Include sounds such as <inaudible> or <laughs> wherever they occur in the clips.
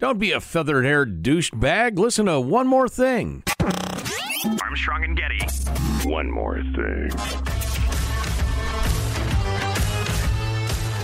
Don't be a feathered haired douchebag. Listen to one more thing. Armstrong and Getty. One more thing.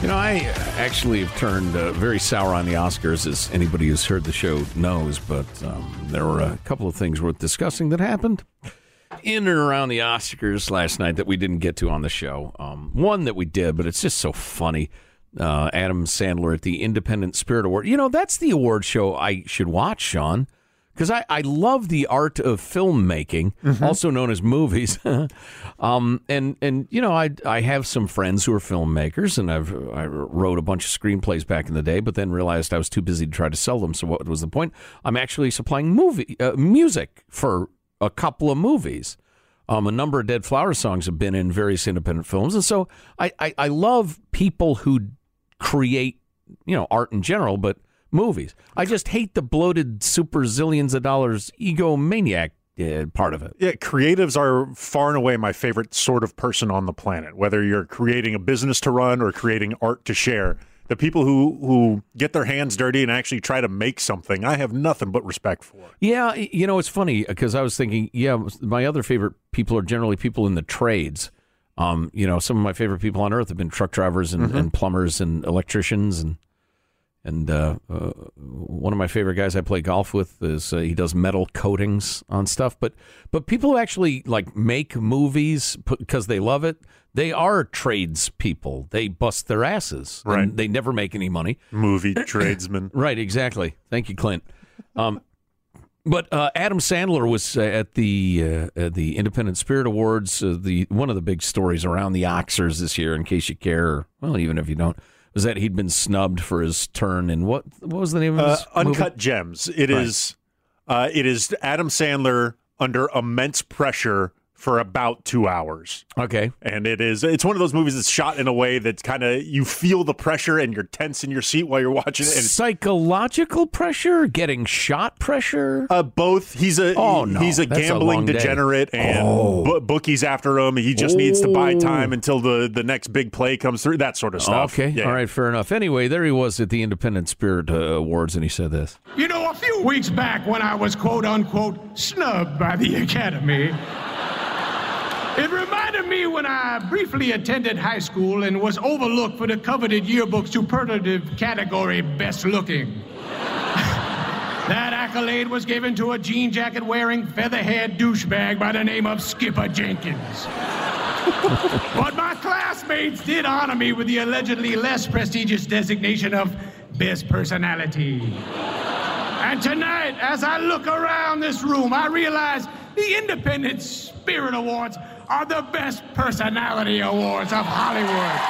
You know, I actually have turned uh, very sour on the Oscars, as anybody who's heard the show knows, but um, there were a couple of things worth discussing that happened in and around the Oscars last night that we didn't get to on the show. Um, one that we did, but it's just so funny. Uh, Adam Sandler at the Independent Spirit Award. You know, that's the award show I should watch, Sean, because I, I love the art of filmmaking, also known as movies. <laughs> um, and and you know, I I have some friends who are filmmakers, and I've I wrote a bunch of screenplays back in the day, but then realized I was too busy to try to sell them. So what was the point? I'm actually supplying movie uh, music for a couple of movies. Um, a number of Dead Flower songs have been in various independent films, and so I, I, I love people who create you know art in general, but movies. I just hate the bloated super zillions of dollars egomaniac uh, part of it. Yeah, creatives are far and away my favorite sort of person on the planet. Whether you're creating a business to run or creating art to share, the people who who get their hands dirty and actually try to make something, I have nothing but respect for. Yeah, you know it's funny because I was thinking, yeah, my other favorite people are generally people in the trades. Um, you know, some of my favorite people on earth have been truck drivers and, and plumbers and electricians and and uh, uh, one of my favorite guys I play golf with is uh, he does metal coatings on stuff. But but people who actually like make movies because they love it, they are trades people. They bust their asses. and Right. they never make any money. Movie <clears throat> tradesmen. Right, exactly. Thank you, Clint. Um, but uh, Adam Sandler was uh, at the uh, at the Independent Spirit Awards. Uh, the one of the big stories around the Oscars this year, in case you care, or, well, even if you don't, was that he'd been snubbed for his turn in what what was the name of Uh, his movie? Uncut Gems. It is. Uh, it is Adam Sandler under immense pressure for about two hours. Okay, And it is it's one of those movies that's shot in a way that kind of you feel the pressure and you're tense in your seat while you're watching it. And psychological pressure, getting shot pressure. uh, both he's a Oh, no. he's a That's a gambling day. degenerate and Oh. bo- bookies after him. He just needs to buy Oh. time until the the next big play comes through. That sort of stuff. Okay, Yeah. all right, fair enough. Anyway, there he was at the Independent Spirit uh, Awards, and he said this. You know, a few weeks back when I was quote unquote snubbed by the <laughs> Academy, it reminded me when I briefly attended high school and was overlooked for the coveted yearbook superlative category best looking. <laughs> that accolade was given to a jean jacket wearing, feather haired douchebag by the name of Skipper Jenkins. <laughs> but my classmates did honor me with the allegedly less prestigious designation of best personality. And tonight, as I look around this room, I realize the Independent Spirit Awards are the best personality awards of Hollywood.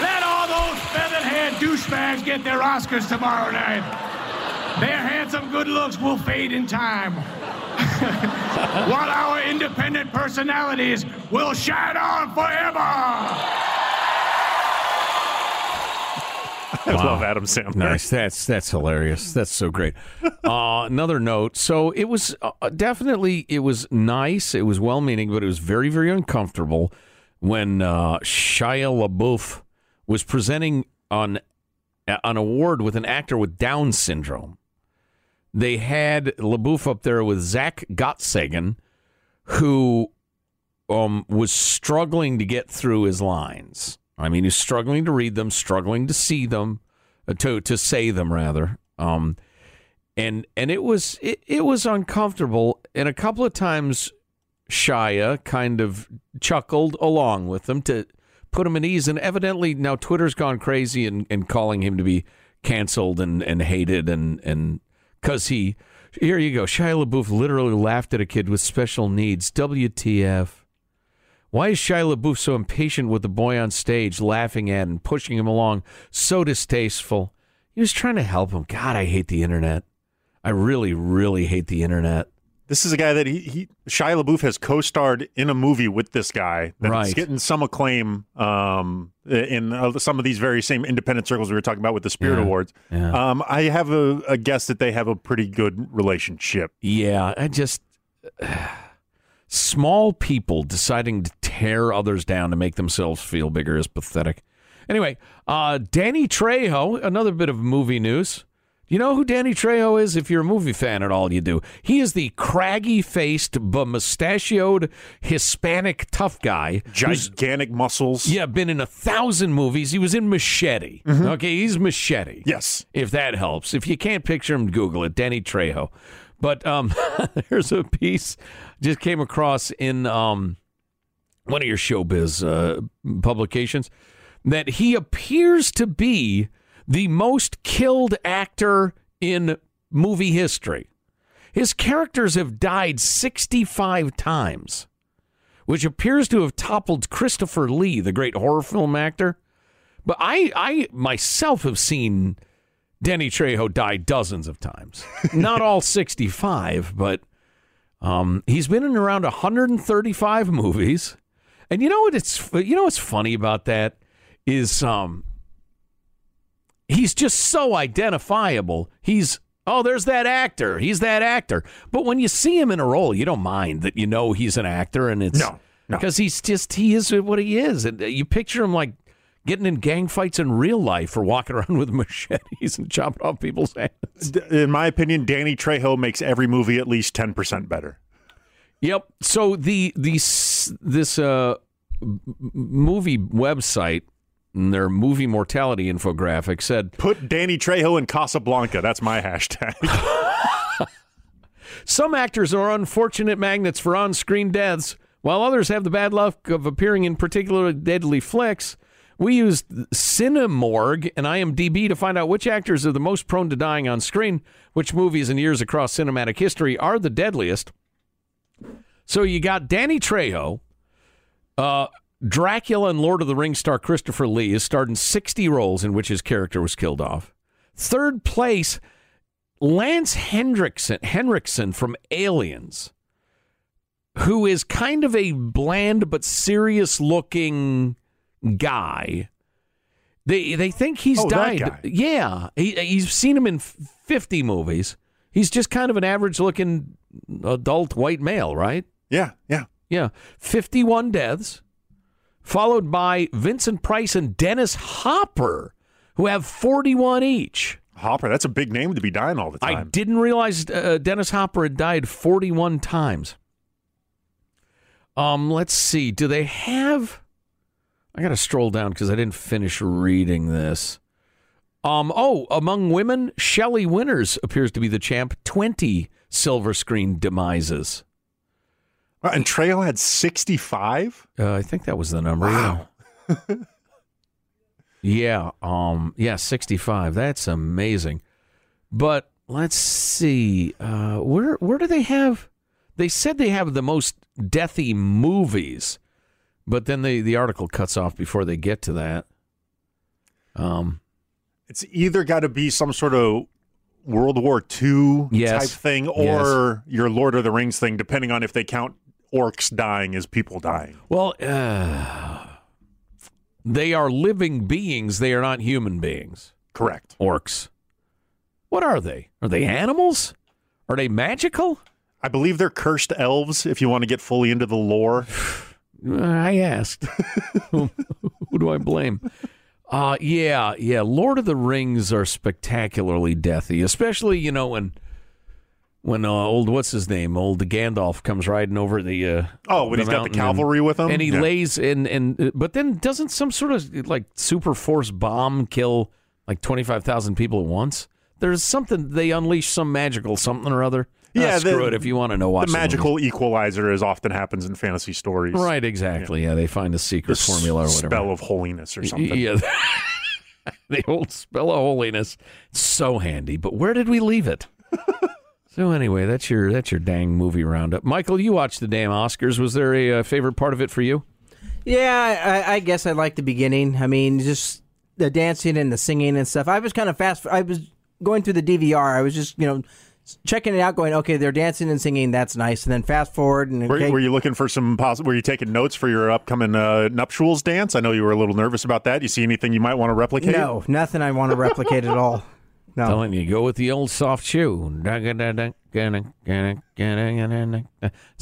Let all those feathered haired douchebags get their Oscars tomorrow night. Their handsome good looks will fade in time. <laughs> While our independent personalities will shine on forever. <laughs> I love Adam Sandler. Nice. That's that's hilarious. That's so great. <laughs> Uh, another note. So it was uh, definitely it was nice. It was well meaning, but it was very very uncomfortable when uh, Shia LaBeouf was presenting on an award with an actor with Down syndrome. They had LaBeouf up there with Zach Gottsagen, who um, was struggling to get through his lines. I mean, he's struggling to read them, struggling to see them, uh, to to say them rather. Um, and and it was it, it was uncomfortable. And a couple of times, Shia kind of chuckled along with them to put him at ease. And evidently now Twitter's gone crazy and, and calling him to be canceled and, and hated and and because he here you go. Shia LaBeouf literally laughed at a kid with special needs. WTF? Why is Shia LaBeouf so impatient with the boy on stage, laughing at and pushing him along? So distasteful. He was trying to help him. God, I hate the internet. I really, really hate the internet. This is a guy that he, he Shia LaBeouf has co-starred in a movie with this guy that's Right. getting some acclaim um, in uh, some of these very same independent circles we were talking about with the Spirit Yeah. Awards. Yeah. Um, I have a, a guess that they have a pretty good relationship. Yeah, I just small people deciding to tear others down to make themselves feel bigger is pathetic. Anyway, uh, Danny Trejo, another bit of movie news. You know who Danny Trejo is? If you're a movie fan at all, you do. He is the craggy faced, but mustachioed Hispanic tough guy. Gigantic muscles. Yeah, been in a thousand movies. He was in Machete. Okay, he's Machete. Yes. If that helps. If you can't picture him, Google it. Danny Trejo. But um, <laughs> there's a piece just came across in um, one of your showbiz uh, publications that he appears to be the most killed actor in movie history. His characters have died 65 times, which appears to have toppled Christopher Lee, the great horror film actor. But I, I myself have seen Danny Trejo die dozens of times. <laughs> Not all 65, but um, he's been in around 135 movies. And you know what? It's you know what's funny about that is um, he's just so identifiable. He's oh, there's that actor. He's that actor. But when you see him in a role, you don't mind that you know he's an actor, and it's No, no. because he's just he is what he is. And uh, you picture him like getting in gang fights in real life or walking <laughs> around with machetes and chopping off people's hands. In my opinion, Danny Trejo makes every movie at least 10% better. Yep. So the the this uh, movie website, and their movie mortality infographic said Put Danny Trejo in Casablanca. That's my hashtag. <laughs> some actors are unfortunate magnets for on-screen deaths, while others have the bad luck of appearing in particularly deadly flicks. We used Cinemorgue and IMDb to find out which actors are the most prone to dying on screen, which movies and years across cinematic history are the deadliest. So you got Danny Trejo, uh, Dracula and Lord of the Rings star Christopher Lee has starred in 60 roles in which his character was killed off. Third place, Lance Hendrickson, Henriksen from Aliens, who is kind of a bland but serious looking guy. They they think he's Oh, died. Yeah, he, he's seen him in 50 movies. He's just kind of an average looking adult white male, right? yeah, yeah. Yeah, 51 deaths, followed by Vincent Price and Dennis Hopper, who have 41 each. Hopper, that's a big name to be dying all the time. I didn't realize uh, Dennis Hopper had died 41 times. Um, let's see. Do they have? I got to stroll down because I didn't finish reading this. Um, oh, among women, Shelley Winters appears to be the champ. 20 silver screen demises. And Trejo had 65? Uh, I think that was the number. Wow. <laughs> Yeah. Um. Yeah. Sixty-five. That's amazing. But let's see. Uh, where where do they have? They said they have the most deathy movies, but then the the article cuts off before they get to that. Um. It's either got to be some sort of World War II Yes. type thing or your Lord of the Rings thing, depending on if they count orcs dying as people dying. Well, uh, they are living beings. They are not human beings. Correct. Orcs. What are they? Are they animals? Are they magical? I believe they're cursed elves if you want to get fully into the lore. <sighs> <sighs> <sighs> I asked. <laughs> Who do I blame? Uh yeah, yeah. Lord of the Rings are spectacularly deathy, especially you know when when uh, old what's his name, old Gandalf comes riding over the. Uh, Oh, when the he's got the cavalry and, with him? and he Yeah. lays in and but then doesn't some sort of like super force bomb kill like twenty five thousand people at once? There's something they unleash some magical something or other. Yeah, Ah, screw the- it. If you want to know, watch the the movie. magical equalizer, as often happens in fantasy stories. Right, exactly. Yeah, they find a secret The formula or whatever. spell of holiness or something. Yeah. <laughs> the old spell of holiness. So handy. But where did we leave it? <laughs> so anyway, that's your that's your dang movie roundup. Michael, you watched the damn Oscars. Was there a, uh favorite part of it for you? Yeah, I, I guess I like the beginning. I mean, just the dancing and the singing and stuff. I was kind of fast. I was going through the DVR. I was just, you know, checking it out, going, okay, they're dancing and singing. That's nice. And then fast forward and Were, okay, were you looking for some? Poss- were you taking notes for your upcoming uh, nuptials dance? I know you were a little nervous about that. You see anything you might want to replicate? no, nothing I want to replicate at all. <laughs> No. Telling you, go with the old soft shoe. It's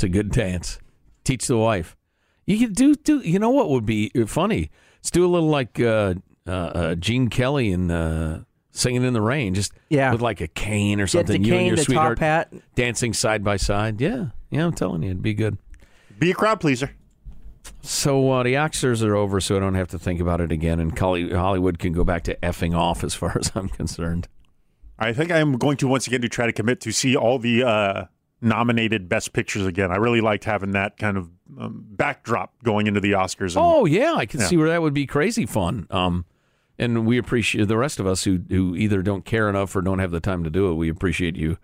a good dance. Teach the wife. You could do do. You know what would be funny? Let's do a little like uh, uh, uh, Gene Kelly and uh, singing in the rain, just Yeah. with like a cane or Get the something. you and your the sweetheart top hat. dancing side by side. Yeah, yeah, I'm telling you, it'd be good. Be a crowd pleaser. So uh, the Oscars are over, so I don't have to think about it again, and Hollywood can go back to effing off, as far <laughs> as I'm concerned. I think I'm going to once again to try to commit to see all the uh, nominated best pictures again. I really liked having that kind of um, backdrop going into the Oscars. And Oh yeah, I can Yeah. see where that would be crazy fun. Um, and we appreciate the rest of us who who either don't care enough or don't have the time to do it. We appreciate you,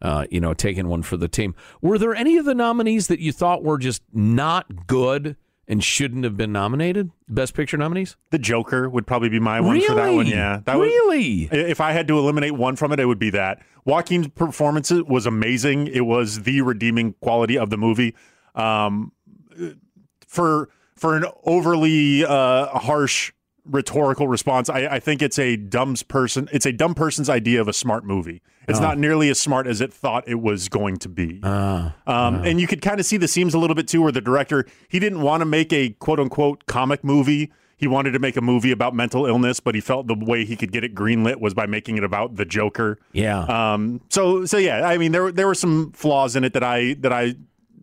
uh, you know, taking one for the team. Were there any of the nominees that you thought were just not good and shouldn't have been nominated? Best Picture nominees? the Joker would probably be my one really? for that one. Yeah, that would- really. If I had to eliminate one from it, it would be that. Joaquin's performance was amazing. It was the redeeming quality of the movie. Um, for for an overly uh, harsh rhetorical response, I, I think it's a dumb person. It's a dumb person's idea of a smart movie. It's not nearly as smart as it thought it was going to be. um, And you could kind of see the seams a little bit too, where the director he didn't want to make a quote unquote comic movie. He wanted to make a movie about mental illness, but he felt the way he could get it greenlit was by making it about the Joker. Yeah. Um, so so yeah, I mean there were- there were some flaws in it that I that I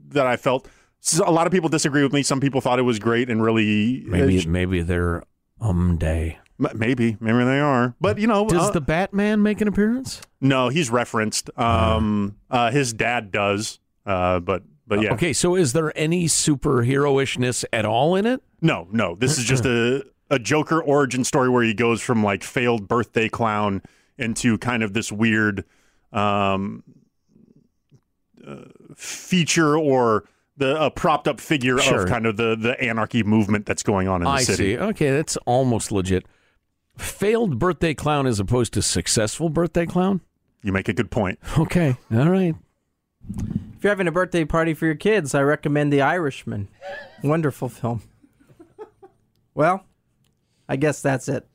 that I felt. So a lot of people disagree with me. Some people thought it was great and really maybe uh, maybe they're um day. m- maybe maybe they are, but you know, Does uh, the Batman make an appearance? no, he's referenced. Um, uh, his dad does, uh, but but yeah, Okay, so is there any superhero-ishness at all in it? no, no. This is just a a Joker origin story where he goes from like failed birthday clown into kind of this weird um, uh, feature or the a propped up figure Sure. of kind of the the anarchy movement that's going on in the I city. see. Okay, that's almost legit. Failed birthday clown as opposed to successful birthday clown? You make a good point. Okay, all right. If you're having a birthday party for your kids, I recommend The Irishman. Wonderful film. Well, I guess that's it.